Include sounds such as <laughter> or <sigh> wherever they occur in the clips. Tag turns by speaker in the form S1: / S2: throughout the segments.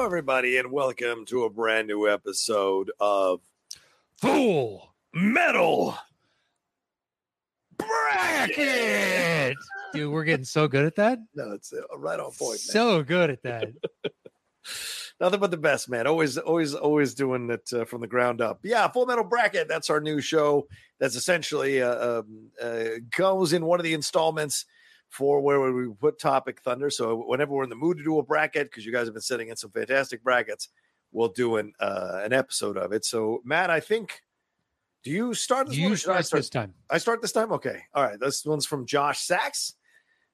S1: Hello, everybody, and welcome to a brand new episode of
S2: Full
S1: Metal.
S2: Bracket. Dude, we're getting so good at that.
S1: No, it's uh, right on point. Man.
S2: So good at that. <laughs>
S1: Nothing but the best, man. Always, always, always doing it uh, from the ground up. Yeah, Full Metal Bracket. That's our new show. That's essentially uh, um, uh, goes in one of the installments for where we put Topic Thunder. So whenever we're in the mood to do a bracket, because you guys have been sending in some fantastic brackets, we'll do an uh, an episode of it. So Matt, I think. Do you start this one?
S2: You
S1: or should I
S2: start this time.
S1: I start this time? Okay. All right. This one's from Josh Sachs.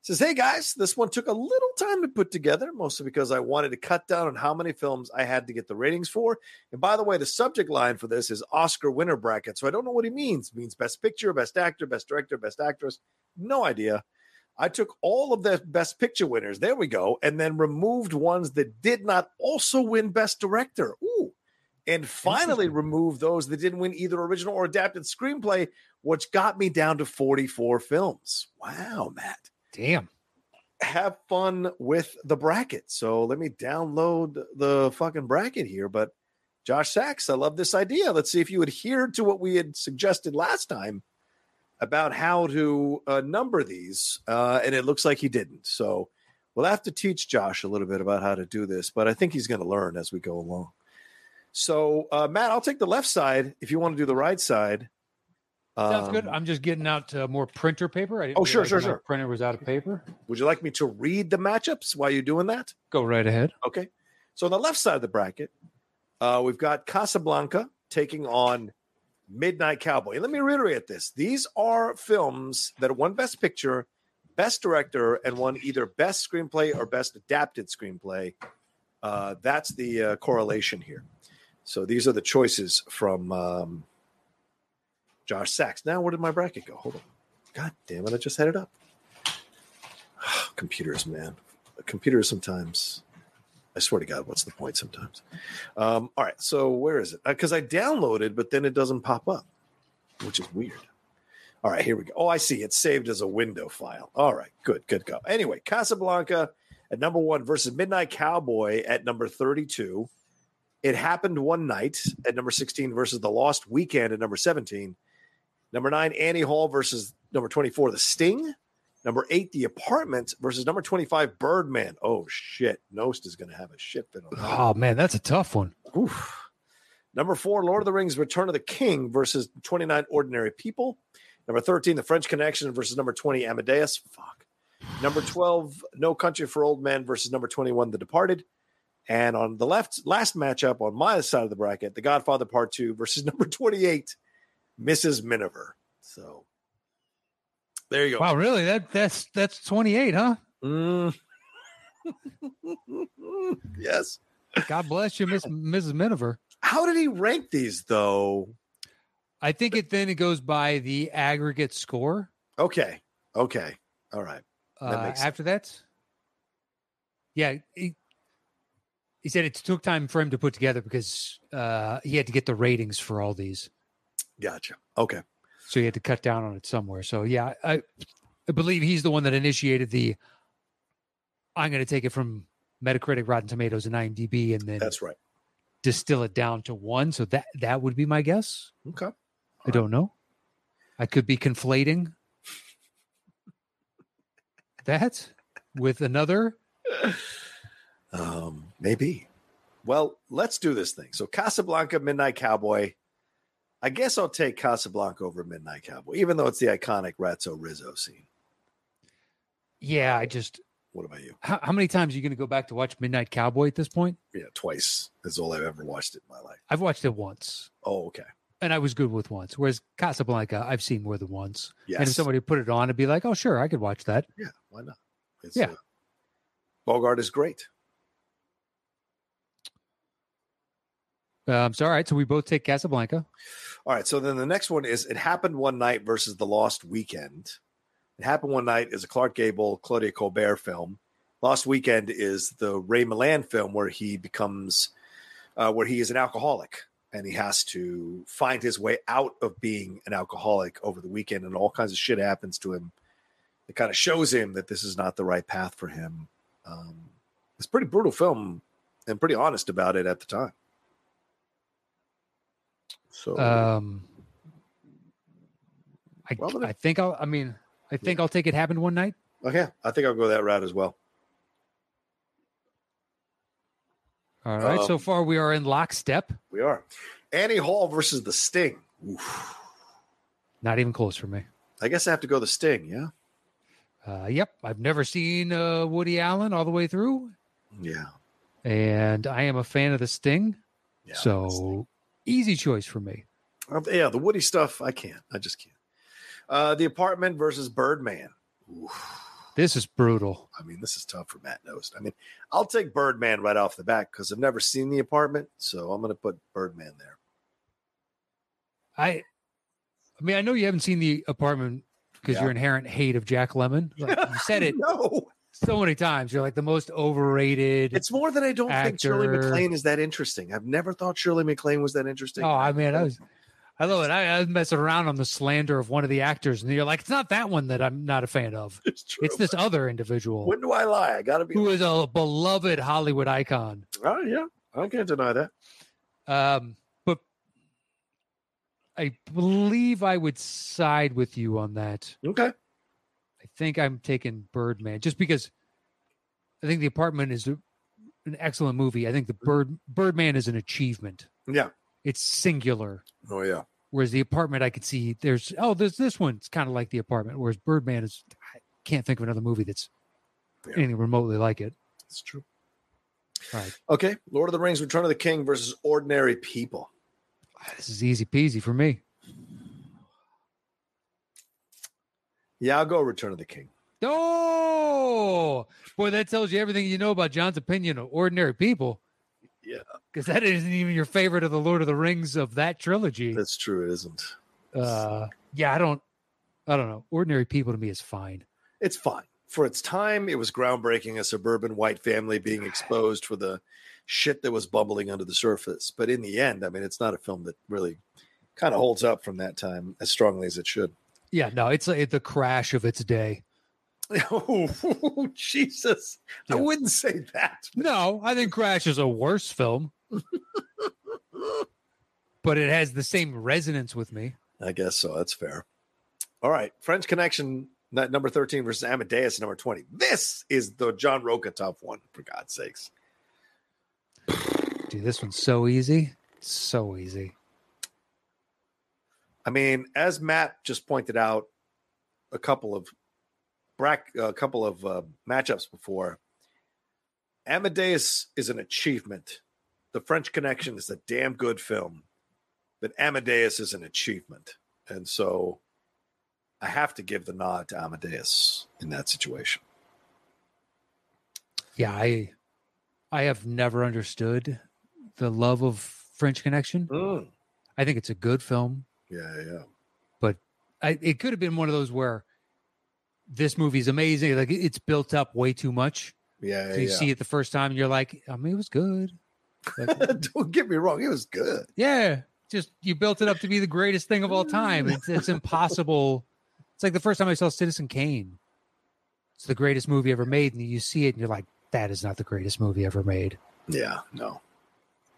S1: Says, Hey guys, this one took a little time to put together, mostly because I wanted to cut down on how many films I had to get the ratings for. And by the way, the subject line for this is Oscar winner bracket. So I don't know what he means. It means best picture, best actor, best director, best actress. No idea. I took all of the best picture winners. There we go. And then removed ones that did not also win best director. Ooh. And finally removed those that didn't win either original or adapted screenplay, which got me down to 44 films. Wow, Matt.
S2: Damn.
S1: Have fun with the bracket. So let me download the fucking bracket here. But Josh Sachs, I love this idea. Let's see if you adhered to what we had suggested last time about how to uh, number these. Uh, and it looks like he didn't. So we'll have to teach Josh a little bit about how to do this, but I think he's going to learn as we go along. So, uh, Matt, I'll take the left side if you want to do the right side.
S2: Sounds good.
S1: Um,
S2: I'm just getting out uh, more printer paper. I didn't
S1: Oh, sure, sure, sure.
S2: Printer was out of paper.
S1: Would you like me to read the matchups while you're doing that?
S2: Go right ahead.
S1: Okay. So on the left side of the bracket, uh, we've got Casablanca taking on Midnight Cowboy. And let me reiterate this: these are films that won Best Picture, Best Director, and won either Best Screenplay or Best Adapted Screenplay. Uh, that's the uh, correlation here. So these are the choices from um, Josh Sachs. Now, where did my bracket go? Hold on. God damn it! I just had it up. <sighs> Computers, man. Computers sometimes. I swear to God, what's the point sometimes? Um, all right, so where is it? Because I downloaded, but then it doesn't pop up, which is weird. All right, here we go. Oh, I see. It's saved as a window file. All right, good, good go. Anyway, Casablanca at number one versus Midnight Cowboy at number 32. It happened one night at number 16 versus The Lost Weekend at number 17. Number nine, Annie Hall versus number 24, The Sting. Number eight, The Apartment versus number 25, Birdman. Oh, shit. Nost is going to have a shit fit on that.
S2: Oh man, that's a tough one.
S1: Oof. Number four, Lord of the Rings, Return of the King versus 29 Ordinary People. Number 13, The French Connection versus number 20, Amadeus. Fuck. Number 12, No Country for Old Men versus number 21, The Departed. And on the left, last matchup on my side of the bracket, The Godfather Part 2 versus <laughs> number 28, Mrs. Miniver. So there you go.
S2: Wow, really? That that's that's 28, huh?
S1: Mm. <laughs> yes.
S2: God bless you, Miss Mrs. Miniver.
S1: How did he rank these though?
S2: I think it then it goes by the aggregate score.
S1: Okay. Okay. All right. That
S2: Uh, after that, yeah, he, he said it took time for him to put together because uh, he had to get the ratings for all these,
S1: Gotcha. Okay.
S2: So he had to cut down on it somewhere. So yeah, I, I believe he's the one that initiated the. I'm going to take it from Metacritic, Rotten Tomatoes, and IMDb, and then
S1: That's right.
S2: distill it down to one. So that that would be my guess.
S1: Okay.
S2: I don't know. I could be conflating that with another.
S1: Um, maybe. Well, let's do this thing. So Casablanca, Midnight Cowboy. I guess I'll take Casablanca over Midnight Cowboy, even though it's the iconic Ratso Rizzo scene.
S2: Yeah, I just
S1: What about you?
S2: how, how many times are you going to go back to watch Midnight Cowboy at this point?
S1: Yeah, twice is all I've ever watched it in my life.
S2: I've watched it once.
S1: Oh, okay.
S2: and I was good with once. Whereas Casablanca, I've seen more than once.
S1: Yes.
S2: And if somebody put it on, I'd be like, oh, sure, I could watch that.
S1: yeah, why not? It's,
S2: Yeah.
S1: uh, Bogart is great.
S2: Um, so all right, so we both take Casablanca.
S1: All right. So then the next one is It Happened One Night versus The Lost Weekend. It Happened One Night is a Clark Gable, Claudette Colbert film. Lost Weekend is the Ray Milland film where he becomes, uh, where he is an alcoholic and he has to find his way out of being an alcoholic over the weekend and all kinds of shit happens to him. It kind of shows him that this is not the right path for him. Um, it's pretty brutal film and pretty honest about it at the time. So,
S2: Um, I,
S1: Well,
S2: I think I'll. I mean, I think I'll take it. Happened one night.
S1: okay, I think I'll go that route as well.
S2: All right. so
S1: Um,
S2: far, we are in lockstep.
S1: We are. Annie Hall versus the Sting. Oof.
S2: Not even close for me.
S1: I guess I have to go the Sting, yeah?
S2: Uh, yep, I've never seen uh, Woody Allen all the way through,
S1: Yeah.
S2: and I am a fan of the Sting.
S1: yeah
S2: so easy choice for me.
S1: Um, yeah, the Woody stuff, I can't. I just can't. Uh, the Apartment versus Birdman.
S2: This is brutal.
S1: I mean, this is tough for Matt Nost. I mean, I'll take Birdman right off the bat because I've never seen the apartment, so I'm going to put Birdman there.
S2: I, I mean, I know you haven't seen the apartment because
S1: Yeah.
S2: your inherent hate of Jack Lemmon. Like, you said <laughs> it
S1: No,
S2: so many times. You're like the most overrated.
S1: it's more that I don't think Shirley
S2: Actor.
S1: MacLaine is that interesting. I've never thought Shirley MacLaine was that interesting.
S2: oh, I mean, I was, I love it. I, I was messing around on the slander of one of the actors, and you're like, it's not that one that I'm not a fan of.
S1: it's true.
S2: It's this other individual
S1: When do I lie? I got to be.
S2: who is a beloved Hollywood icon.
S1: Oh yeah, I can't deny that.
S2: Um, but I believe I would side with you on that.
S1: Okay.
S2: Think I'm taking Birdman just because I think The Apartment is a, an excellent movie. I think the mm-hmm. Bird Birdman is an achievement.
S1: Yeah.
S2: It's singular.
S1: Oh yeah.
S2: Whereas The Apartment, I could see there's oh, there's this one. It's kind of like The Apartment. Whereas Birdman is, I can't think of another movie that's
S1: Yeah.
S2: anything remotely like it.
S1: It's true.
S2: All right,
S1: Okay. Lord of the Rings: Return of the King versus Ordinary People.
S2: Ah, this is easy peasy for me.
S1: Yeah, I'll go Return of the King.
S2: Oh, boy, that tells you everything you know about John's opinion of ordinary people.
S1: Yeah.
S2: Because that isn't even your favorite of the Lord of the Rings of that trilogy.
S1: That's true. It isn't.
S2: Uh, yeah, I don't, I don't know. Ordinary people to me is fine.
S1: It's fine for its time. It was groundbreaking. A suburban white family being <sighs> exposed for the shit that was bubbling under the surface. But in the end, I mean, it's not a film that really kind of holds up from that time as strongly as it should.
S2: Yeah, no, it's like the crash of its day. <laughs>
S1: Oh, Jesus! I wouldn't say that.
S2: No, I think Crash is a worse film, <laughs> but it has the same resonance with me.
S1: I guess so. That's fair. All right. French Connection, number 13 versus Amadeus, number 20. This is the John Roca tough one, for God's sakes.
S2: Dude, this one's so easy. So easy.
S1: I mean, as Matt just pointed out a couple of brack, a couple of uh, matchups before, Amadeus is an achievement. The French Connection is a damn good film, but Amadeus is an achievement. And so I have to give the nod to Amadeus in that situation.
S2: Yeah, I I have never understood the love of French Connection.
S1: Mm.
S2: I think it's a good film.
S1: Yeah, yeah.
S2: But I, it could have been one of those where this movie's amazing. Like it's built up way too much.
S1: Yeah,
S2: So you
S1: yeah.
S2: see it the first time, and you're like, I mean, it was good. Like, <laughs>
S1: Don't get me wrong, it was good.
S2: yeah, just you built it up to be the greatest thing of all time. It's, it's impossible. It's like the first time I saw Citizen Kane. It's the greatest movie ever made, and you see it, and you're like, that is not the greatest movie ever made.
S1: Yeah, no.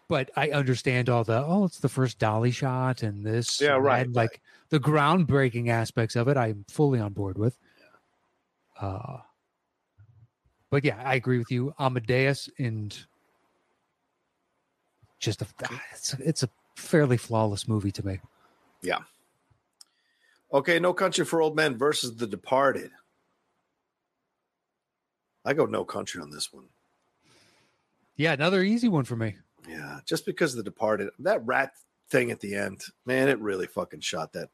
S2: But I understand all the oh, it's the first dolly shot and this,
S1: Yeah,
S2: and
S1: right,
S2: that, Like the groundbreaking aspects of it, I'm fully on board with. Uh, but yeah, I agree with you. Amadeus and just a, ah, it's, it's a fairly flawless movie to me. Yeah.
S1: Okay, No Country for Old Men versus The Departed. I go No Country on this one.
S2: Yeah, another easy one for me.
S1: Yeah, just because of The Departed, that rat thing at the end, man, it really fucking shot that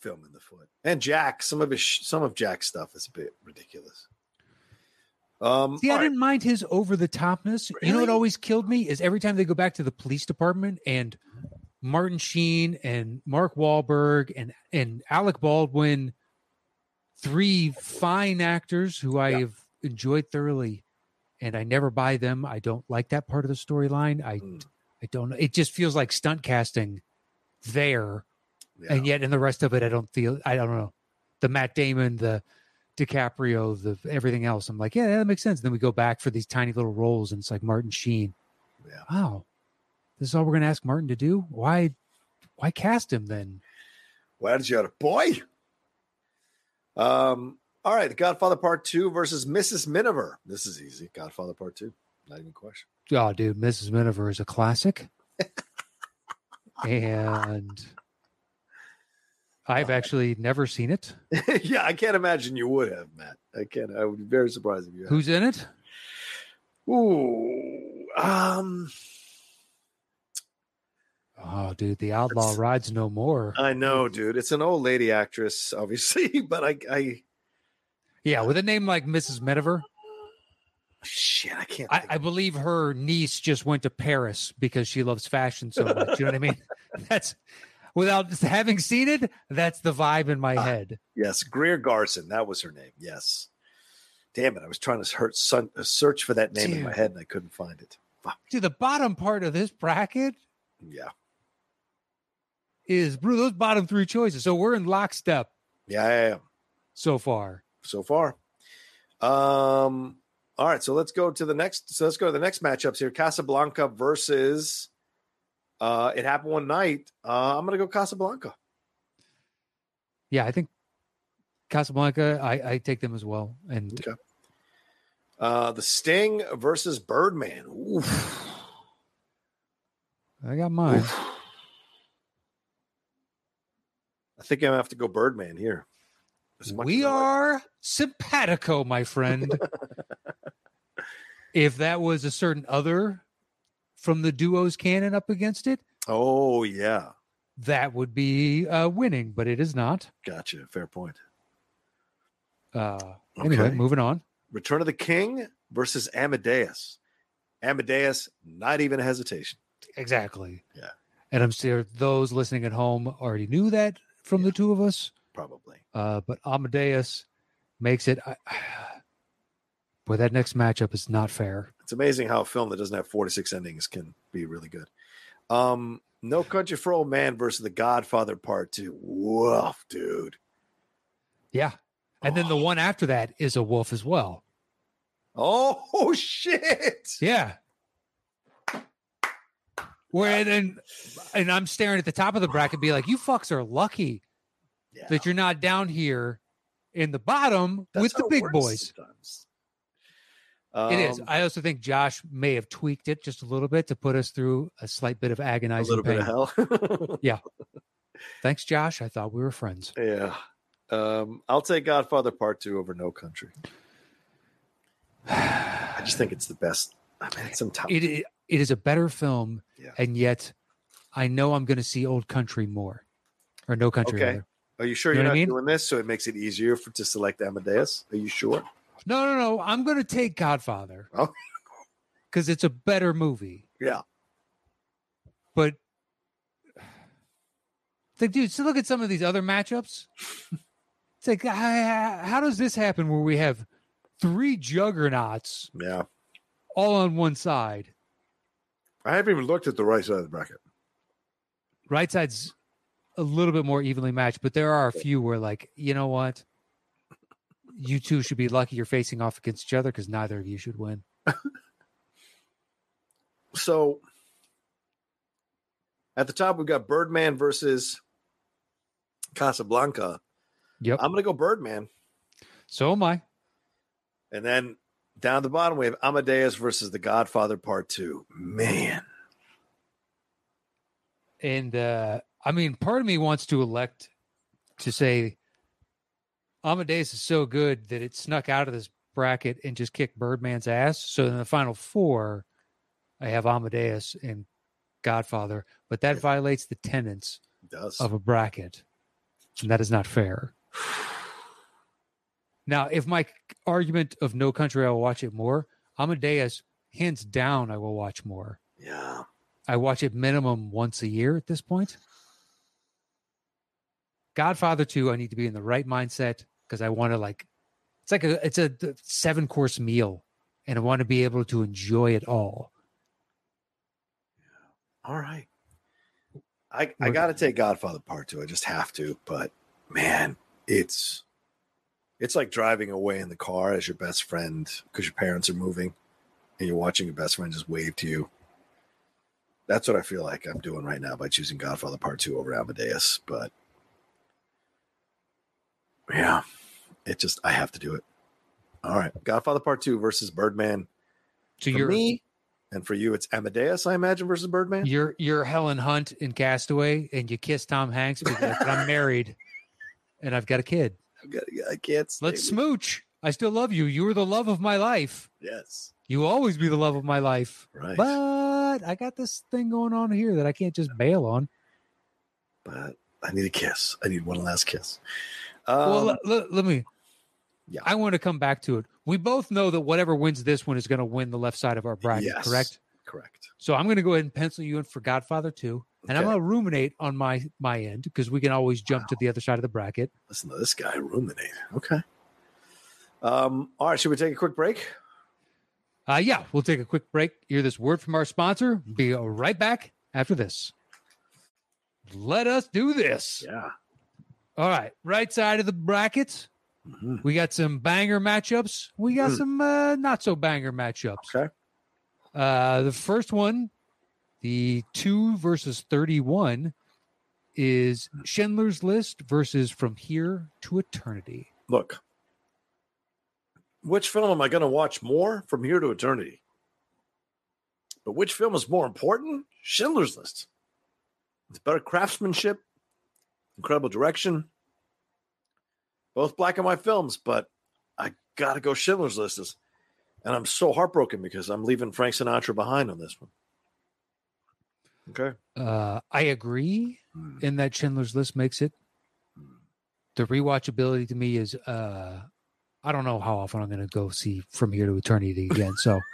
S1: film in the foot. And Jack, some of his some of Jack's stuff is a bit ridiculous. Um,
S2: See, I
S1: right.
S2: didn't mind his over the topness. You know what always killed me is every time they go back to the police department and Martin Sheen and Mark Wahlberg and and Alec Baldwin, three fine actors who I
S1: Yeah.
S2: have enjoyed thoroughly, and I never buy them. I don't like that part of the storyline. I
S1: Mm.
S2: I don't know. It just feels like stunt casting there,
S1: Yeah.
S2: and yet in the rest of it, I don't feel. I don't know. The Matt Damon, the DiCaprio, the everything else. I'm like, yeah, that makes sense. And then we go back for these tiny little roles, and it's like Martin Sheen.
S1: Yeah.
S2: Wow, this is all we're going to ask Martin to do. Why, why cast him then?
S1: Why did you boy? Um, all right, Godfather Part Two versus Mrs. Miniver. This is easy. Godfather Part Two. Not even a question.
S2: Oh, dude, Mrs. Miniver is a classic, and I've <laughs> actually never seen it.
S1: yeah, I can't imagine you would have, Matt. I can't. I would be very surprised if you had.
S2: Who's in it?
S1: Ooh, um,
S2: Oh, dude, the outlaw rides no more.
S1: I know, dude. It's an old lady actress, obviously, <laughs> but I, I,
S2: Yeah, with a name like Mrs. Miniver,
S1: shit, I can't.
S2: I, I believe her niece just went to Paris because she loves fashion so much. You know what I mean? <laughs> <laughs> That's without having seen it. That's the vibe in my
S1: Ah.
S2: head.
S1: yes, Greer Garson. That was her name. Yes. Damn it! I was trying to search, son, uh, search for that name in my head and I couldn't find it. Fuck.
S2: See, the bottom part of this bracket
S1: Yeah,
S2: is bro, those bottom three choices. So we're in lockstep
S1: yeah, I am.
S2: so far.
S1: So far. Um. All right, so let's go to the next. So let's go to the next matchups here: Casablanca versus. Uh, it happened one night. Uh, I'm gonna go Casablanca.
S2: Yeah, I think Casablanca. I, I take them as well. And
S1: Okay. Uh, the Sting versus Birdman. Oof.
S2: I got mine.
S1: Oof. I think I'm gonna have to go Birdman here.
S2: We
S1: I like-
S2: are simpatico, my friend. if that was a certain other from the duo's canon up against it,
S1: Oh yeah,
S2: that would be uh, winning, but it is not.
S1: gotcha. Fair point.
S2: Uh, anyway,
S1: Okay.
S2: moving on.
S1: Return of the King versus Amadeus. Amadeus, not even a hesitation.
S2: Exactly.
S1: Yeah.
S2: And I'm sure those listening at home already knew that from the two of us.
S1: Probably.
S2: Uh, but Amadeus makes it. I, <sighs> boy, that next matchup is not fair.
S1: It's amazing how a film that doesn't have four to six endings can be really good. Um, No Country for Old Man versus The Godfather Part Two. Woof, dude.
S2: Yeah. And then the one after that is a wolf as well.
S1: Oh <laughs> shit!
S2: Yeah. Where and and I'm staring at the top of the bracket, be like, you fucks are lucky
S1: Yeah,
S2: that you're not down here in the bottom
S1: that's
S2: with the big boys.
S1: sometimes.
S2: it is.
S1: Um,
S2: I also think Josh may have tweaked it just a little bit to put us through a slight bit of
S1: a
S2: agonizing
S1: little
S2: pain.
S1: bit of hell. <laughs> Yeah.
S2: Thanks, Josh. I thought we were friends.
S1: yeah. Um, I'll take Godfather Part Two over No Country. I just think it's the best. I mean, it's some top.
S2: It it, it is a better film,
S1: Yeah.
S2: and yet I know I'm going to see Old Country more, or No Country.
S1: Okay.
S2: rather.
S1: Are you sure
S2: You
S1: are not
S2: I mean?
S1: doing this so it makes it easier for to select Amadeus? Are you sure?
S2: No, no, no. I'm going to take Godfather
S1: Oh. <laughs>
S2: because it's a better movie.
S1: Yeah.
S2: But it's <sighs> like, dude, so look at some of these other matchups. <laughs> It's like, how does this happen where we have three juggernauts
S1: Yeah.
S2: all on one side?
S1: I haven't even looked at the right side of the bracket.
S2: Right side's a little bit more evenly matched, but there are a few where, like, you know what? You two should be lucky you're facing off against each other because neither of you should win. <laughs>
S1: So at the top, we've got Birdman versus Casablanca.
S2: Yep.
S1: I'm going to go Birdman.
S2: So am I.
S1: And then down at the bottom, we have Amadeus versus The Godfather Part Two. Man.
S2: And uh I mean, part of me wants to elect to say Amadeus is so good that it snuck out of this bracket and just kicked Birdman's ass. So in the final four, I have Amadeus and Godfather, but that
S1: Yeah.
S2: violates the tenets of a bracket, and that is not fair. Now, if my argument of No Country, I will watch it more. Amadeus, hands down, I will watch more.
S1: yeah.
S2: I watch it minimum once a year at this point. Godfather 2, I need to be in the right mindset because I want to like it's like a it's a seven course meal and I want to be able to enjoy it all.
S1: All right. I I got to take Godfather Part Two. I just have to. But man, it's it's like driving away in the car as your best friend because your parents are moving, and you're watching your best friend just wave to you. That's what I feel like I'm doing right now by choosing Godfather Part Two over Amadeus. But yeah, it just I have to do it. All right, Godfather Part Two versus Birdman.
S2: So
S1: For
S2: you're
S1: me, and for you, it's Amadeus, I imagine, versus Birdman.
S2: you're you're Helen Hunt in Castaway and you kiss Tom Hanks because I'm <laughs> married and I've got a kid.
S1: I've got- I can't.
S2: Let's smooch. I still love you. You were the love of my life.
S1: Yes.
S2: You will always be the love of my life.
S1: Right.
S2: But I got this thing going on here that I can't just bail on.
S1: but I need a kiss. I need one last kiss. Um,
S2: well, let, let- let me.
S1: yeah.
S2: I want to come back to it. We both know that whatever wins this one is going to win the left side of our bracket,
S1: Yes.
S2: correct?
S1: correct.
S2: So I'm going to go ahead and pencil you in for Godfather 2. And I'm going to ruminate on my my end because we can always jump to the other side of the bracket.
S1: Listen to this guy ruminate. Okay. Um. All right. Should we take a quick break?
S2: Uh, yeah, we'll take a quick break. Hear this word from our sponsor. Be right back after this. Let us do this.
S1: Yeah.
S2: All right, right side of the bracket.
S1: Mhm.
S2: We got some banger matchups. We got
S1: Mm.
S2: some uh, not so banger matchups.
S1: Okay.
S2: Uh, the first one, the two versus 31, is Schindler's List versus From Here to Eternity.
S1: Look. Which film am I going to watch more from here to eternity? But which film is more important? Schindler's List. It's better craftsmanship, incredible direction. Both black and white films, but I got to go Schindler's List. Is, and I'm so heartbroken because I'm leaving Frank Sinatra behind on this one. Okay.
S2: Uh, I agree in that Schindler's List makes it. The rewatchability to me is uh, I don't know how often I'm going to go see From Here to Eternity again. So <laughs>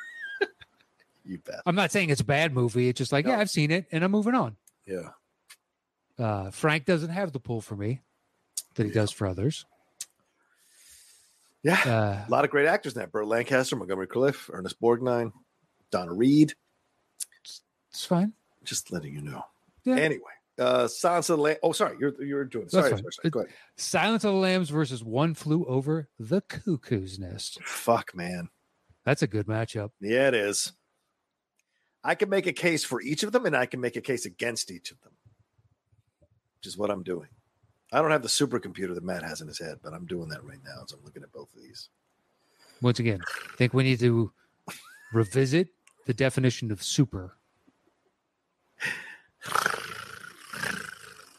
S1: You bet.
S2: I'm not saying it's a bad movie. It's just like, yeah, I've seen it and I'm moving on.
S1: Yeah.
S2: Uh, Frank doesn't have the pull for me that he
S1: Yeah.
S2: does for others.
S1: Yeah.
S2: Uh,
S1: A lot of great actors in that. Burt Lancaster, Montgomery Clift, Ernest Borgnine, Donna Reed.
S2: it's fine.
S1: Just letting you know.
S2: Yeah.
S1: Anyway, uh Silence of the Lamb. Oh, sorry, you're you're doing. Sorry, sorry, sorry. Go ahead.
S2: Silence of the Lambs versus One Flew Over the Cuckoo's Nest.
S1: Fuck, man.
S2: That's a good matchup.
S1: Yeah, it is. I can make a case for each of them, and I can make a case against each of them, which is what I'm doing. I don't have the supercomputer that Matt has in his head, but I'm doing that right now as I'm looking at both of these.
S2: Once again, I think we need to revisit the definition of super.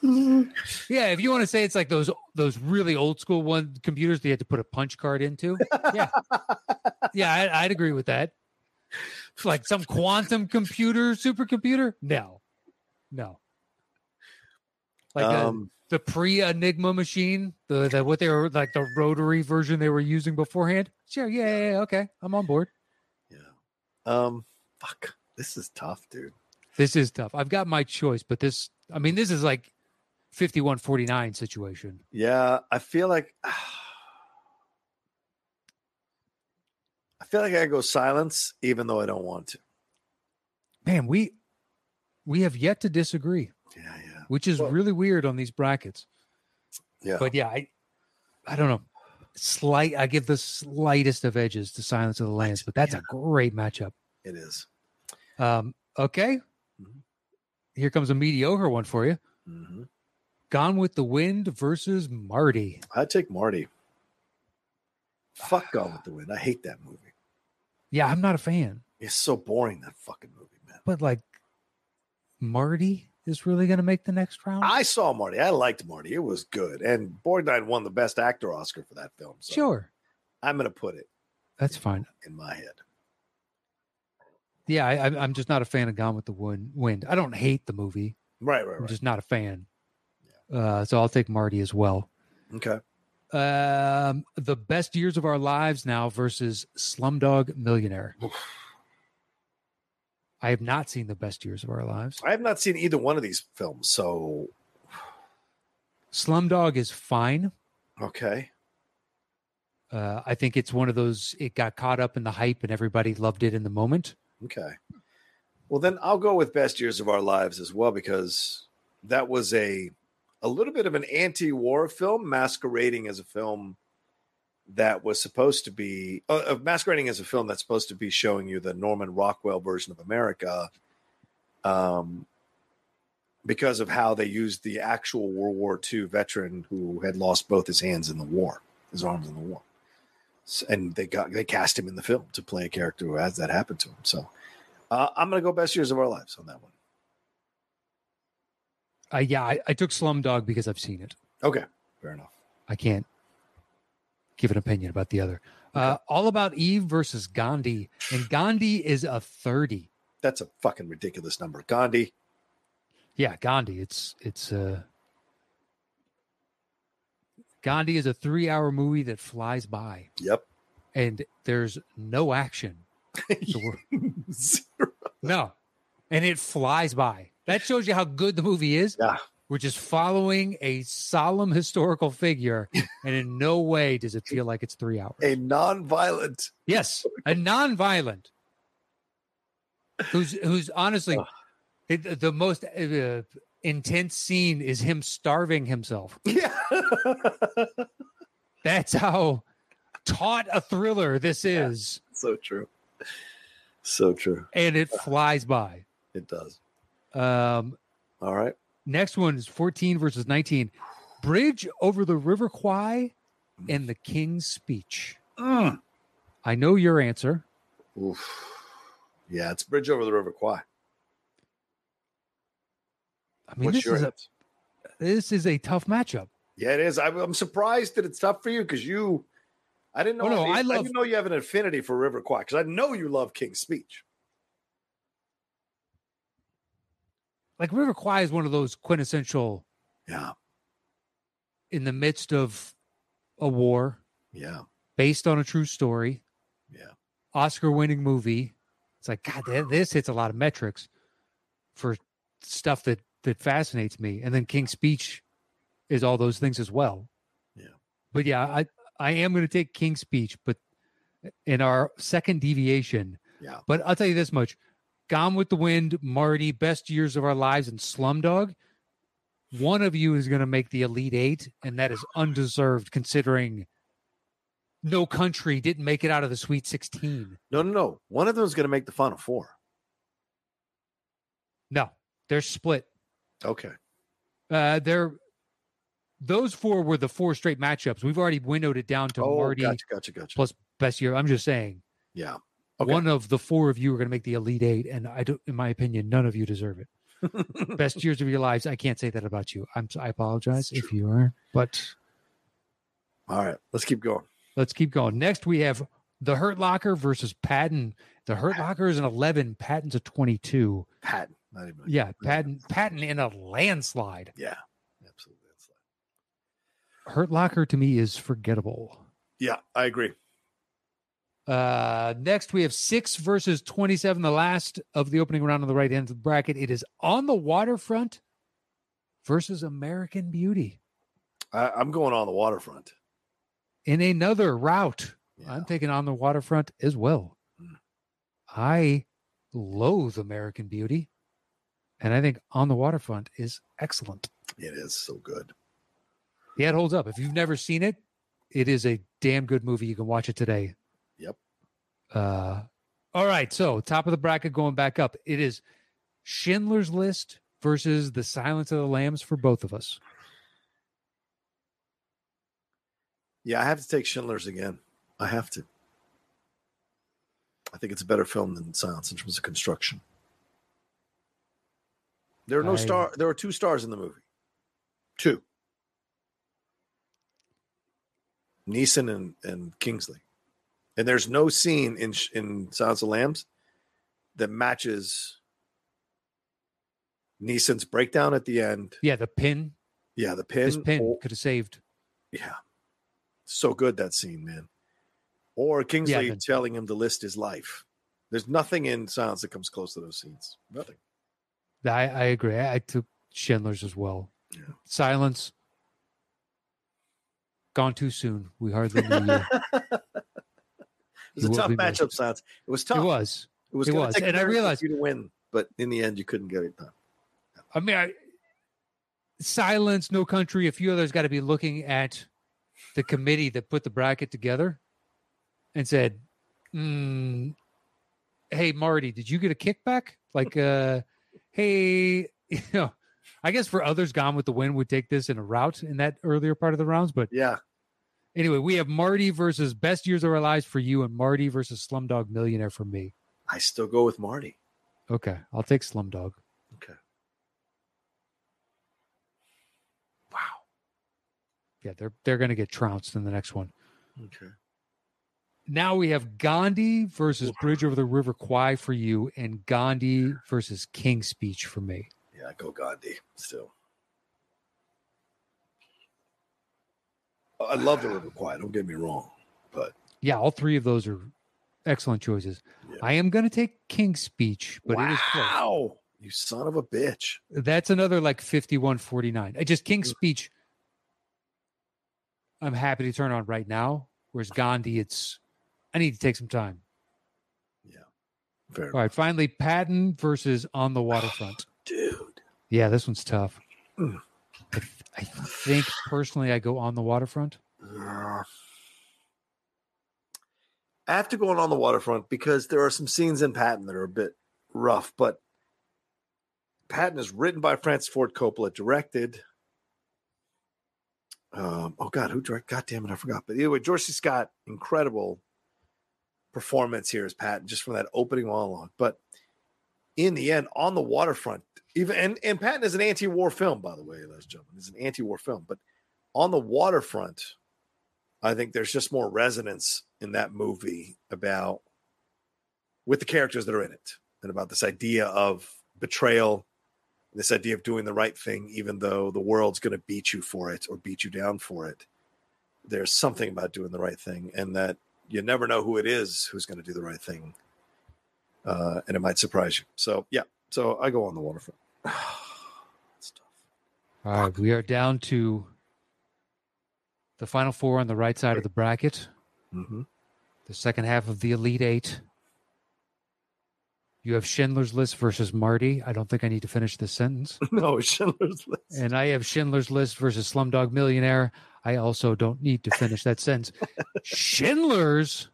S2: Yeah, if you want to say it's like those those really old school one computers that you had to put a punch card into, yeah, yeah, I, I'd agree with that. Like some quantum computer, supercomputer. No, no. Like
S1: um,
S2: the pre Enigma machine, the, the what they were like the rotary version they were using beforehand. Sure, yeah, yeah, yeah, okay, I'm on board.
S1: yeah. Um, fuck. This is tough, dude.
S2: This is tough. I've got my choice, but this, I mean, this is like 51 49 situation.
S1: Yeah, I feel like <sighs> I feel like I go silence, even though I don't want to.
S2: Man, we we have yet to disagree,
S1: yeah,
S2: which is
S1: Well-
S2: really weird on these brackets.
S1: yeah.
S2: But yeah, I I don't know. Slight I give the slightest of edges to Silence of the Lambs, but that's a great matchup.
S1: it is.
S2: Um, okay.
S1: Mhm.
S2: Here comes a mediocre one for you.
S1: hmm
S2: Gone with the Wind versus Marty.
S1: I'd take Marty. Fuck Gone with the Wind. I hate that movie.
S2: Yeah, I'm not a fan,
S1: It's so boring that fucking movie, man.
S2: but like Marty is really going to make the next round.
S1: I saw Marty. I liked Marty. It was good, and Borgnine won the Best Actor Oscar for that film. So
S2: sure,
S1: I'm gonna put it
S2: that's fine.
S1: in my head.
S2: yeah, I, I'm- I'm just not a fan of Gone with the Wind. I don't hate the movie.
S1: Right, right,
S2: I'm just not a fan. Uh, so I'll take Marty as well.
S1: Okay.
S2: Um, the best years of our lives now versus Slumdog Millionaire. I have not seen the best years of our lives.
S1: I have not seen either one of these films, so
S2: Slumdog is fine.
S1: okay.
S2: Uh, I think it's one of those. It got caught up in the hype, and everybody loved it in the moment.
S1: Okay. Well, then I'll go with Best Years of Our Lives as well because that was a a little bit of an anti-war film masquerading as a film that was supposed to be uh, masquerading as a film that's supposed to be showing you the Norman Rockwell version of America um because of how they used the actual World War II veteran who had lost both his hands in the war, his arms in the war. S- And they got they cast him in the film to play a character who has that happened to him. So uh, I'm going to go best years of our lives on that one.
S2: Uh, yeah, I, I took Slumdog because I've seen it.
S1: Okay, fair enough.
S2: I can't give an opinion about the other. Uh, All About Eve versus Gandhi, and Gandhi is a thirty.
S1: That's a fucking ridiculous number. Gandhi.
S2: Yeah, Gandhi. It's it's uh Gandhi is a three-hour movie that flies by,
S1: Yep.
S2: and there's no action. <laughs>
S1: Zero.
S2: no, and it flies by. That shows you how good the movie is.
S1: Yeah.
S2: We're just following a solemn historical figure, <laughs> and in no way does it feel like it's three hours.
S1: A non-violent.
S2: Yes, a non-violent, who's who's honestly it, the most uh, intense scene is him starving himself. <laughs>
S1: Yeah.
S2: That's how taut a thriller this is,
S1: so true. So true.
S2: and it flies by.
S1: It does.
S2: Um,
S1: All right.
S2: Next one is 14 versus 19. Bridge over the River Kwai and the King's Speech.
S1: Mm.
S2: I know your answer.
S1: Oof. Yeah, it's Bridge over the River Kwai.
S2: I mean,
S1: What's
S2: this
S1: your
S2: is a this is a tough matchup.
S1: Yeah, it is. I'm, I'm surprised that it's tough for you because you, I didn't know.
S2: Oh, no, I love-
S1: didn't know you have an affinity for River Kwai because I know you love King's Speech.
S2: Like River Kwai is one of those quintessential
S1: Yeah,
S2: in the midst of a war
S1: yeah,
S2: based on a true story,
S1: yeah.
S2: Oscar winning movie. It's like, God, this hits a lot of metrics for stuff that that fascinates me. And then King's Speech is all those things as well.
S1: Yeah.
S2: But yeah, I I am going to take King's Speech, but in our second deviation.
S1: Yeah.
S2: But I'll tell you this much: Gone with the Wind, Marty, Best Years of Our Lives, and Slumdog. One of you is going to make the Elite Eight, and that is undeserved considering no country didn't make it out of the Sweet 16.
S1: No, no, no. One of them is going to make the Final Four.
S2: No, they're split.
S1: Okay.
S2: Uh, they're those four were the four straight matchups. We've already windowed it down to
S1: oh,
S2: Marty
S1: gotcha, gotcha, gotcha.
S2: plus best year. I'm just saying
S1: yeah. Okay.
S2: one of the four of you are going to make the Elite Eight, and I don't, in my opinion, none of you deserve it. <laughs> best years of your lives. I can't say that about you. I'm. I apologize if you are, but
S1: All right. Let's keep going.
S2: let's keep going. Next, we have the Hurt Locker versus Patton. The Hurt Locker is an 11. Patton's a 22.
S1: Patton. Not even.
S2: Yeah, Patton. Patton in a landslide.
S1: Yeah. Absolutely. That's
S2: Hurt Locker to me is forgettable.
S1: Yeah, I agree.
S2: Uh, next, we have six versus 27, the last of the opening round on the right end of the bracket. It is on the waterfront versus American Beauty
S1: I, I'm going on the waterfront.
S2: in another route.
S1: Yeah.
S2: I'm taking on the waterfront as well.
S1: Mm.
S2: I loathe American Beauty, and I think on the waterfront is excellent.
S1: It is so good.
S2: Yeah, it holds up. If you've never seen it, it is a damn good movie. You can watch it today. Uh, all right. So top of the bracket going back up. It is Schindler's List versus The Silence of the Lambs for both of us.
S1: Yeah, I have to take Schindler's again. I have to. I think it's a better film than Silence in terms of construction. There are no
S2: I-
S1: star. There are two stars in the movie. Two. Neeson and, and Kingsley, and there's no scene in in Silence of the Lambs that matches Neeson's breakdown at the end.
S2: Yeah, the pin.
S1: Yeah, the pin.
S2: His pin
S1: or-
S2: could have saved.
S1: yeah, so good that scene, man. Or Kingsley
S2: the-
S1: telling him to list his life. There's nothing in Silence that comes close to those scenes. Nothing.
S2: I, I agree. I, I took Schindler's as well.
S1: Yeah.
S2: Silence. Gone too soon. We hardly knew you. <laughs>
S1: it was a tough matchup, Silence. It was tough.
S2: It was.
S1: It was.
S2: It was. And I realized-
S1: you to win, but in the end, you couldn't get it done.
S2: I mean, I, Silence, No Country, a few others got to be looking at the committee that put the bracket together and said, mm, "Hey, Marty, did you get a kickback? Like, uh, hey, <laughs> you know." I guess for others, Gone with the Wind would take this in a route in that earlier part of the rounds. But
S1: Yeah,
S2: anyway, we have Marty versus Best Years of Our Lives for you, and Marty versus Slumdog Millionaire for me.
S1: I still go with Marty.
S2: Okay, I'll take Slumdog.
S1: Okay.
S2: Wow. Yeah, they're they're going to get trounced in the next one.
S1: Okay.
S2: Now we have Gandhi versus Bridge over the River Kwai for you, and Gandhi versus King's Speech for me.
S1: Yeah, I go Gandhi still. I love the River Kwai. Don't get me wrong, but
S2: Yeah, all three of those are excellent choices.
S1: Yeah.
S2: I am going to take King's Speech, but it is
S1: wow, you son of a bitch.
S2: That's another like 51 49. I just
S1: Mm.
S2: King's Speech, I'm happy to turn on right now. Whereas Gandhi, it's, I need to take some time.
S1: Yeah, fair
S2: All right, finally, Patton versus On the Waterfront.
S1: dude.
S2: Yeah, this one's tough.
S1: Mm.
S2: I, th- I think personally, I go on the waterfront.
S1: I have to go on, on the waterfront because there are some scenes in Patton that are a bit rough, but Patton is written by Francis Ford Coppola, directed. Um, oh God, who directed? God damn it, I forgot. But anyway, George C. Scott, incredible performance here as Patton, just from that opening monologue. But in the end, on the waterfront, even and, and Patton is an anti-war film, by the way, ladies and gentlemen. It's an anti-war film, but on the waterfront, I think there's just more resonance in that movie about with the characters that are in it and about this idea of betrayal, this idea of doing the right thing, even though the world's going to beat you for it or beat you down for it. There's something about doing the right thing, and that you never know who it is who's going to do the right thing, uh, and it might surprise you. So, yeah, so I go on the waterfront. <sighs> That's tough.
S2: All right, we are down to the final four on the right side of the bracket,
S1: hmm
S2: the second half of the Elite Eight. You have Schindler's List versus Marty. I don't think I need to finish this sentence. <laughs>
S1: No, Schindler's List.
S2: And I have Schindler's List versus Slumdog Millionaire. I also don't need to finish that sentence. <laughs> Schindler's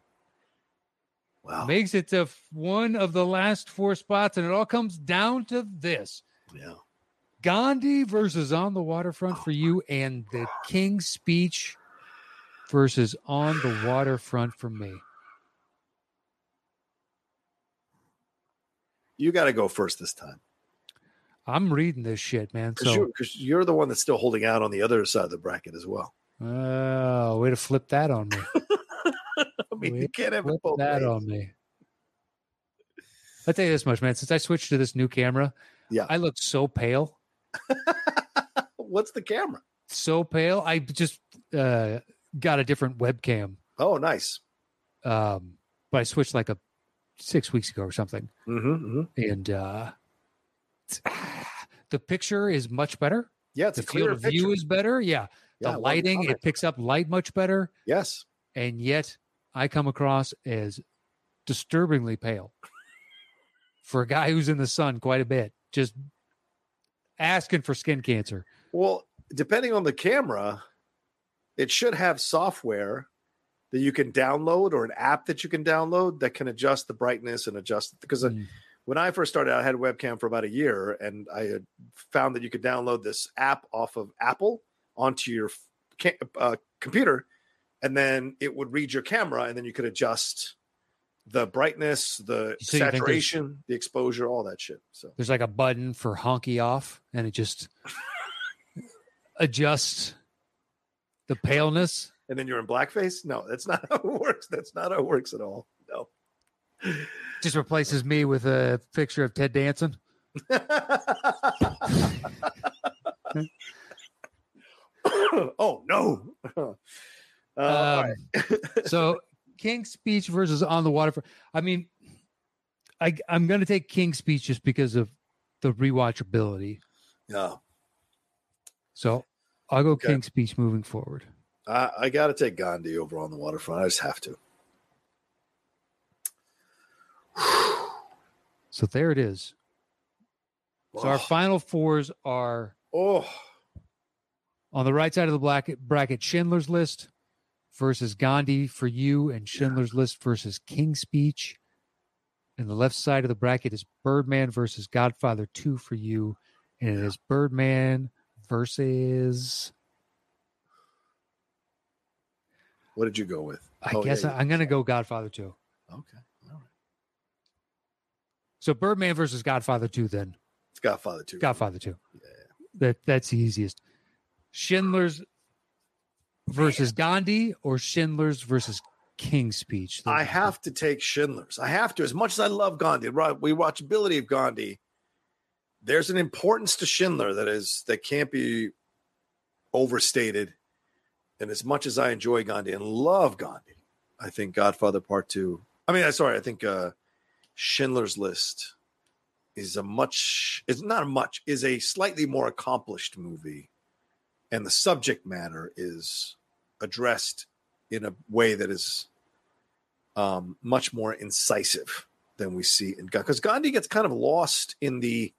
S1: Wow.
S2: makes it to one of the last four spots, and it all comes down to this
S1: Yeah.
S2: Gandhi versus On the Waterfront oh for you, and the King's Speech versus On the Waterfront for me.
S1: You got to go first this time.
S2: I'm reading this shit, man.
S1: Because
S2: So,
S1: you're, 'cause you're the one that's still holding out on the other side of the bracket as well.
S2: oh, way to flip that on me. <laughs>
S1: I mean,
S2: Wait,
S1: you can't have both
S2: that
S1: ways.
S2: on me. I'll tell you this much, man. Since I switched to this new camera,
S1: Yeah.
S2: I look so pale. <laughs>
S1: What's the camera?
S2: So pale. I just uh, got a different webcam.
S1: Oh, nice.
S2: Um, but I switched like a six weeks ago or something.
S1: Mm-hmm,
S2: and uh the picture is much better.
S1: Yeah, it's
S2: The field of view
S1: picture.
S2: is better. Yeah,
S1: Yeah,
S2: the lighting it picks up light much better,
S1: Yes.
S2: and yet I come across as disturbingly pale for a guy who's in the sun quite a bit, just asking for skin cancer.
S1: Well, depending on the camera, it should have software that you can download or an app that you can download that can adjust the brightness and adjust because
S2: Mm.
S1: when I first started, I had a webcam for about a year, and I had found that you could download this app off of Apple onto your uh, computer, and then it would read your camera, and then you could adjust the brightness, the
S2: So you think there's-
S1: saturation, the exposure, all that shit. So
S2: There's like a button for honky off, and it just <laughs> adjusts the paleness.
S1: and then you're in blackface. No, that's not <laughs> how it works. That's not how it works at all. No.
S2: Just replaces me with a picture of Ted Danson. <laughs>
S1: oh no. Uh,
S2: Um,
S1: right.
S2: so King's Speech versus On the Waterfront. I mean, I I'm gonna take King's Speech just because of the rewatchability.
S1: Yeah.
S2: So I'll go
S1: Okay.
S2: King's Speech moving forward.
S1: I, I got to take Gandhi over on the waterfront. I just have to. <sighs>
S2: So there it is. So our
S1: Oh,
S2: final fours are
S1: oh,
S2: on the right side of the bracket, bracket Schindler's List versus Gandhi for you, and Schindler's List versus King's Speech. And the left side of the bracket is Birdman versus Godfather 2 for you. And it is Birdman versus,
S1: what did you go with?
S2: I
S1: Oh,
S2: guess
S1: yeah,
S2: I, am going to go Godfather 2.
S1: Okay. All right.
S2: So Birdman versus Godfather 2, then.
S1: It's Godfather 2.
S2: Godfather 2.
S1: Yeah.
S2: That, that's the easiest. Schindler's versus Gandhi or Schindler's versus King's Speech?
S1: I have to take Schindler's. I have to. As much as I love Gandhi, right? We watchability of Gandhi. There's an importance to Schindler that is that can't be overstated. And as much as I enjoy Gandhi and love Gandhi, I think Godfather Part Two. I mean, I sorry, I think uh Schindler's List is a much. It's not a much. Is a slightly more accomplished movie, and the subject matter is addressed in a way that is um, much more incisive than we see in Gandhi. because Gandhi gets kind of lost in the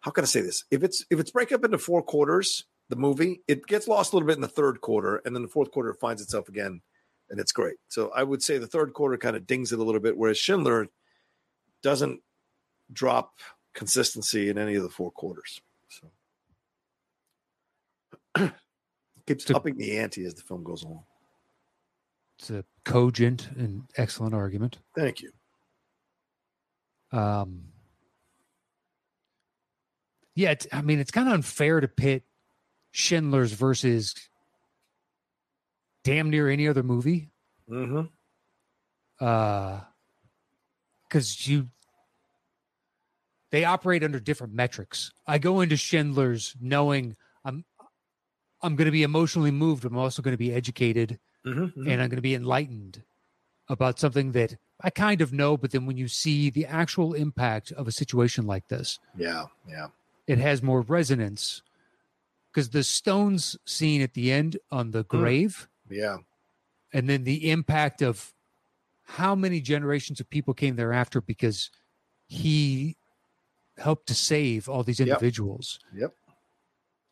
S1: how can I say this? If it's if it's break up into four quarters, the movie it gets lost a little bit in the third quarter, and then the fourth quarter finds itself again, and it's great. So I would say the third quarter kind of dings it a little bit, whereas Schindler doesn't drop consistency in any of the four quarters. So <clears throat> keeps
S2: So-
S1: upping the ante as the film goes along.
S2: It's a cogent and excellent argument.
S1: Thank you.
S2: Um, yeah, it's, I mean, it's kind of unfair to pit Schindler's versus damn near any other movie.
S1: Mm-hmm.
S2: Uh, because you they operate under different metrics. I go into Schindler's knowing I'm I'm going to be emotionally moved, but I'm also going to be educated
S1: Mm-hmm. mm-hmm.
S2: and I'm going to be enlightened about something that I kind of know. But then when you see the actual impact of a situation like this,
S1: Yeah, yeah.
S2: it has more resonance. Because the Stones scene at the end on the mm-hmm. grave,
S1: Yeah.
S2: and then the impact of how many generations of people came thereafter because he helped to save all these
S1: Yep.
S2: individuals.
S1: Yep.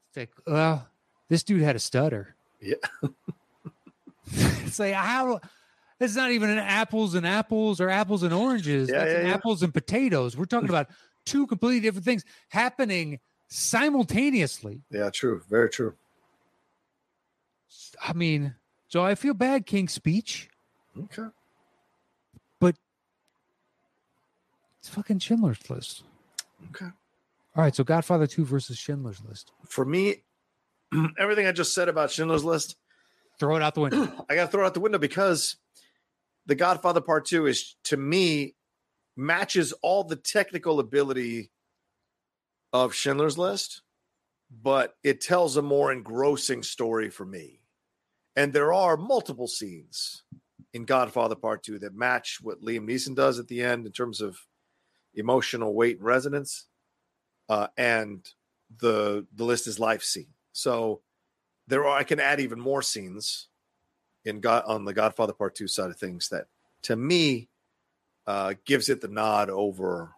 S2: It's like, well, this dude had a stutter. <laughs>
S1: Yeah.
S2: it's like how it's not even an apples and apples or apples and oranges.
S1: Yeah,
S2: That's
S1: yeah,
S2: an
S1: yeah.
S2: apples and potatoes. We're talking <laughs> about two completely different things happening simultaneously.
S1: Yeah, true. Very true.
S2: I mean, so I feel bad, King's speech.
S1: Okay.
S2: But it's fucking Schindler's List.
S1: Okay.
S2: All right, so Godfather 2 versus Schindler's List.
S1: For me, <clears throat> everything I just said about Schindler's List,
S2: Throw it out the window. <clears throat>
S1: I got to throw it out the window because The Godfather Part 2 is, to me, matches all the technical ability of Schindler's List, but it tells a more engrossing story for me. And there are multiple scenes in Godfather Part 2 that match what Liam Neeson does at the end in terms of emotional weight and resonance. Uh, and the the list is life scene. So there are I can add even more scenes in God on the Godfather Part Two side of things that to me uh, gives it the nod over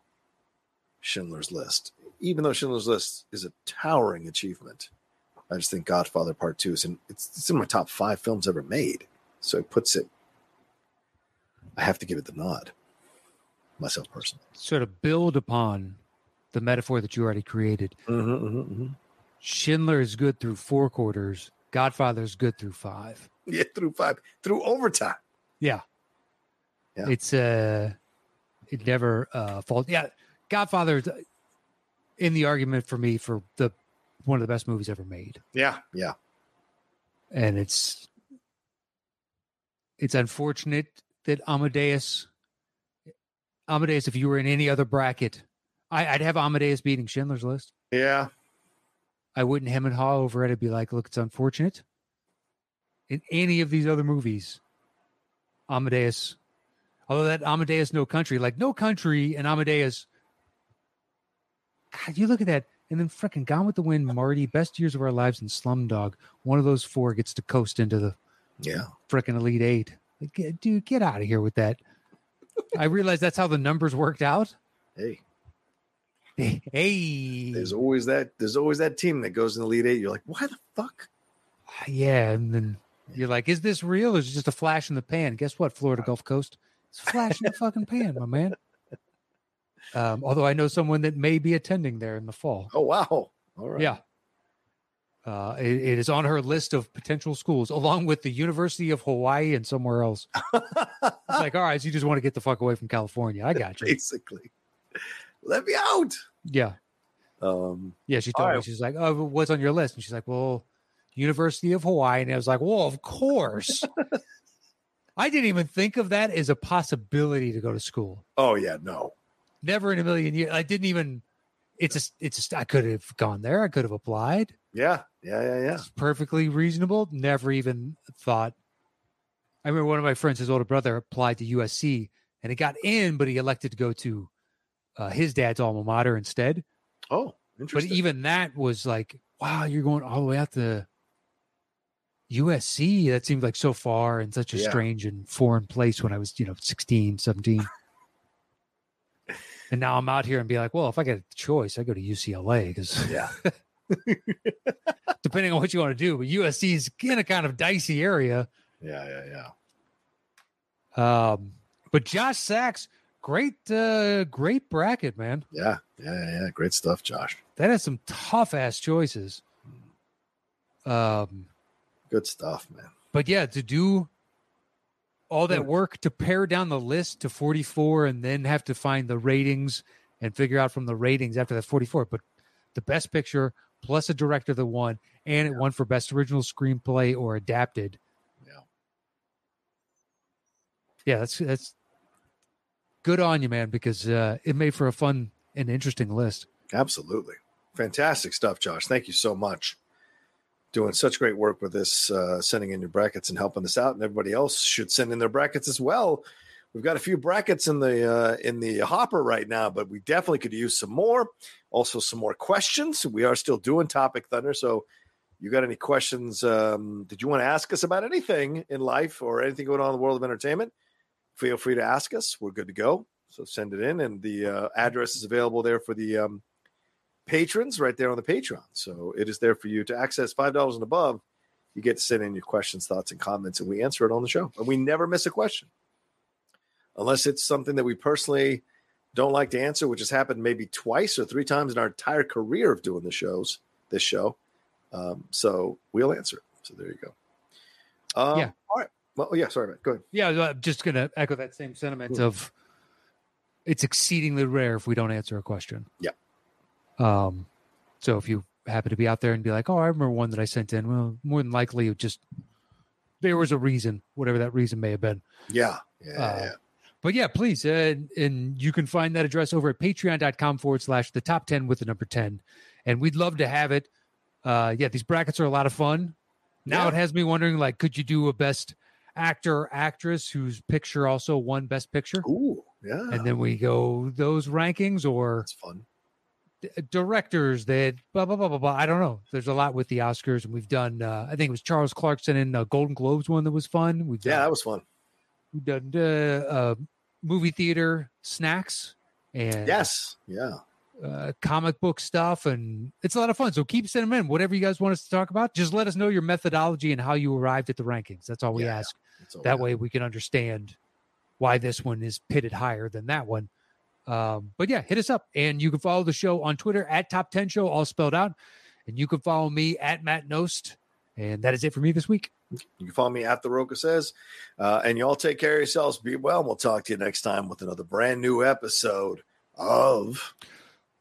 S1: Schindler's List. Even though Schindler's List is a towering achievement, I just think Godfather Part Two is in it's, it's in my top five films ever made. So it puts it. I have to give it the nod, myself personally.
S2: sort of build upon the metaphor that you already created.
S1: Mm-hmm,
S2: Schindler is good through four quarters. Godfather is good through five.
S1: Yeah, through five, through overtime.
S2: Yeah.
S1: Yeah.
S2: It's uh it never uh falls. Yeah. Godfather is in the argument for me for the one of the best movies ever made.
S1: Yeah, yeah.
S2: And it's it's unfortunate that Amadeus Amadeus, if you were in any other bracket, I, I'd have Amadeus beating Schindler's List.
S1: Yeah.
S2: I wouldn't hem and haw over it. I'd be like, look, it's unfortunate. In any of these other movies, Amadeus, although that Amadeus No Country, like No Country and Amadeus, God, you look at that, and then freaking Gone with the Wind, Marty, Best Years of Our Lives, and Slumdog. One of those four gets to coast into the
S1: Yeah.
S2: freaking Elite Eight. Like, dude, get out of here with that. I realize that's how the numbers worked out.
S1: Hey, <laughs>
S2: Hey,
S1: there's always that. There's always that team that goes in the Elite Eight. You're like, why the fuck?
S2: Yeah, and then you're like, "Is this real? Or is it just a flash in the pan?" Guess what, Florida Gulf Coast? It's a flash in the fucking pan, my man. <laughs> Um, although I know someone that may be attending there in the fall.
S1: Oh wow. All right.
S2: Yeah, uh, it, it is on her list of potential schools, along with the University of Hawaii and somewhere else. <laughs> It's like, all right, so you just want to get the fuck away from California? I got you.
S1: Basically, let me out.
S2: Yeah,
S1: Um.
S2: yeah. She told me
S1: right.
S2: she's like, "Oh, what's on your list?" And she's like, "Well, University of Hawaii." And I was like, "Well, of course." <laughs> I didn't even think of that as a possibility to go to school.
S1: Oh yeah. No.
S2: Never in a million years. I didn't even. It's a. It's a. I could have gone there. I could have applied.
S1: Yeah. Yeah. Yeah. Yeah.
S2: It's perfectly reasonable. Never even thought. I remember one of my friends, his older brother, applied to USC and he got in, but he elected to go to uh, his dad's alma mater instead.
S1: Oh, interesting.
S2: But even that was like, wow, you're going all the way out to USC. That seemed like so far and such a
S1: Yeah.
S2: strange and foreign place when I was, you know, 16, 17. and now I'm out here and be like, well, if I get a choice, I go to UCLA because
S1: yeah. <laughs>
S2: depending on what you want to do, but USC is in a kind of dicey area.
S1: Yeah. Yeah. Yeah.
S2: Um, but Josh Sachs, great, uh, great bracket, man.
S1: Yeah. Yeah. Yeah. yeah. Great stuff, Josh.
S2: That has some tough ass choices. Um,
S1: Good stuff, man.
S2: but yeah, to do all that work to pare down the list to 44 and then have to find the ratings and figure out from the ratings after that 44. But the best picture plus a director that won, and it won for best original screenplay or adapted.
S1: Yeah.
S2: Yeah, that's that's good on you, man, because uh, it made for a fun and interesting list.
S1: Absolutely. Fantastic stuff, Josh. Thank you so much. Doing such great work with this, uh, sending in your brackets and helping us out. And everybody else should send in their brackets as well. We've got a few brackets in the uh, in the hopper right now, but we definitely could use some more. Also, some more questions. We are still doing Topic Thunder, so you got any questions? Um, did you want to ask us about anything in life or anything going on in the world of entertainment? Feel free to ask us. We're good to go. So send it in, and the uh, address is available there for the um, patrons right there on the Patreon. So it is there for you to access five dollars and above. You get to send in your questions, thoughts, and comments, and we answer it on the show. And we never miss a question, unless it's something that we personally don't like to answer, which has happened maybe twice or three times in our entire career of doing the shows. This show, um, so we'll answer it. So there you go. Um,
S2: Yeah.
S1: All right. Well, yeah. Sorry, man. Go ahead.
S2: Yeah, I'm just going to echo that same sentiment of it's exceedingly rare if we don't answer a question.
S1: Yeah.
S2: Um, so if you happen to be out there and be like, "Oh, I remember one that I sent in," well, more than likely, it just there was a reason, whatever that reason may have been.
S1: Yeah. Yeah.
S2: Uh,
S1: yeah.
S2: But yeah, please, uh, and you can find that address over at patreon.com forward slash the top 10 with the number 10. And we'd love to have it. Uh, yeah, these brackets are a lot of fun. Now
S1: Yeah.
S2: it has me wondering, like, could you do a best actor or actress whose picture also won best picture?
S1: Ooh. Yeah.
S2: And then we go those rankings or
S1: that's fun.
S2: d- directors that blah, blah, blah, blah, blah. I don't know. There's a lot with the Oscars. And we've done, uh, I think it was Charles Clarkson in uh, Golden Globes one that was fun. We've done,
S1: Yeah, that was fun.
S2: we've done uh, uh, movie theater snacks and
S1: Yes. Yeah.
S2: uh, comic book stuff, and it's a lot of fun. So keep sending them in. Whatever you guys want us to talk about, just let us know your methodology and how you arrived at the rankings. That's all we
S1: Yeah,
S2: ask that way we can understand why this one is pitted higher than that one. Um, but yeah, hit us up. And you can follow the show on Twitter at Top 10 Show, all spelled out. And you can follow me at Matt Nost. And that is it for me this week.
S1: You can follow me at The Roca Says. Uh, and y'all take care of yourselves. Be well. And we'll talk to you next time with another brand new episode of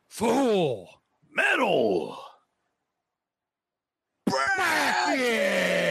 S2: Full
S1: Metal Bracket.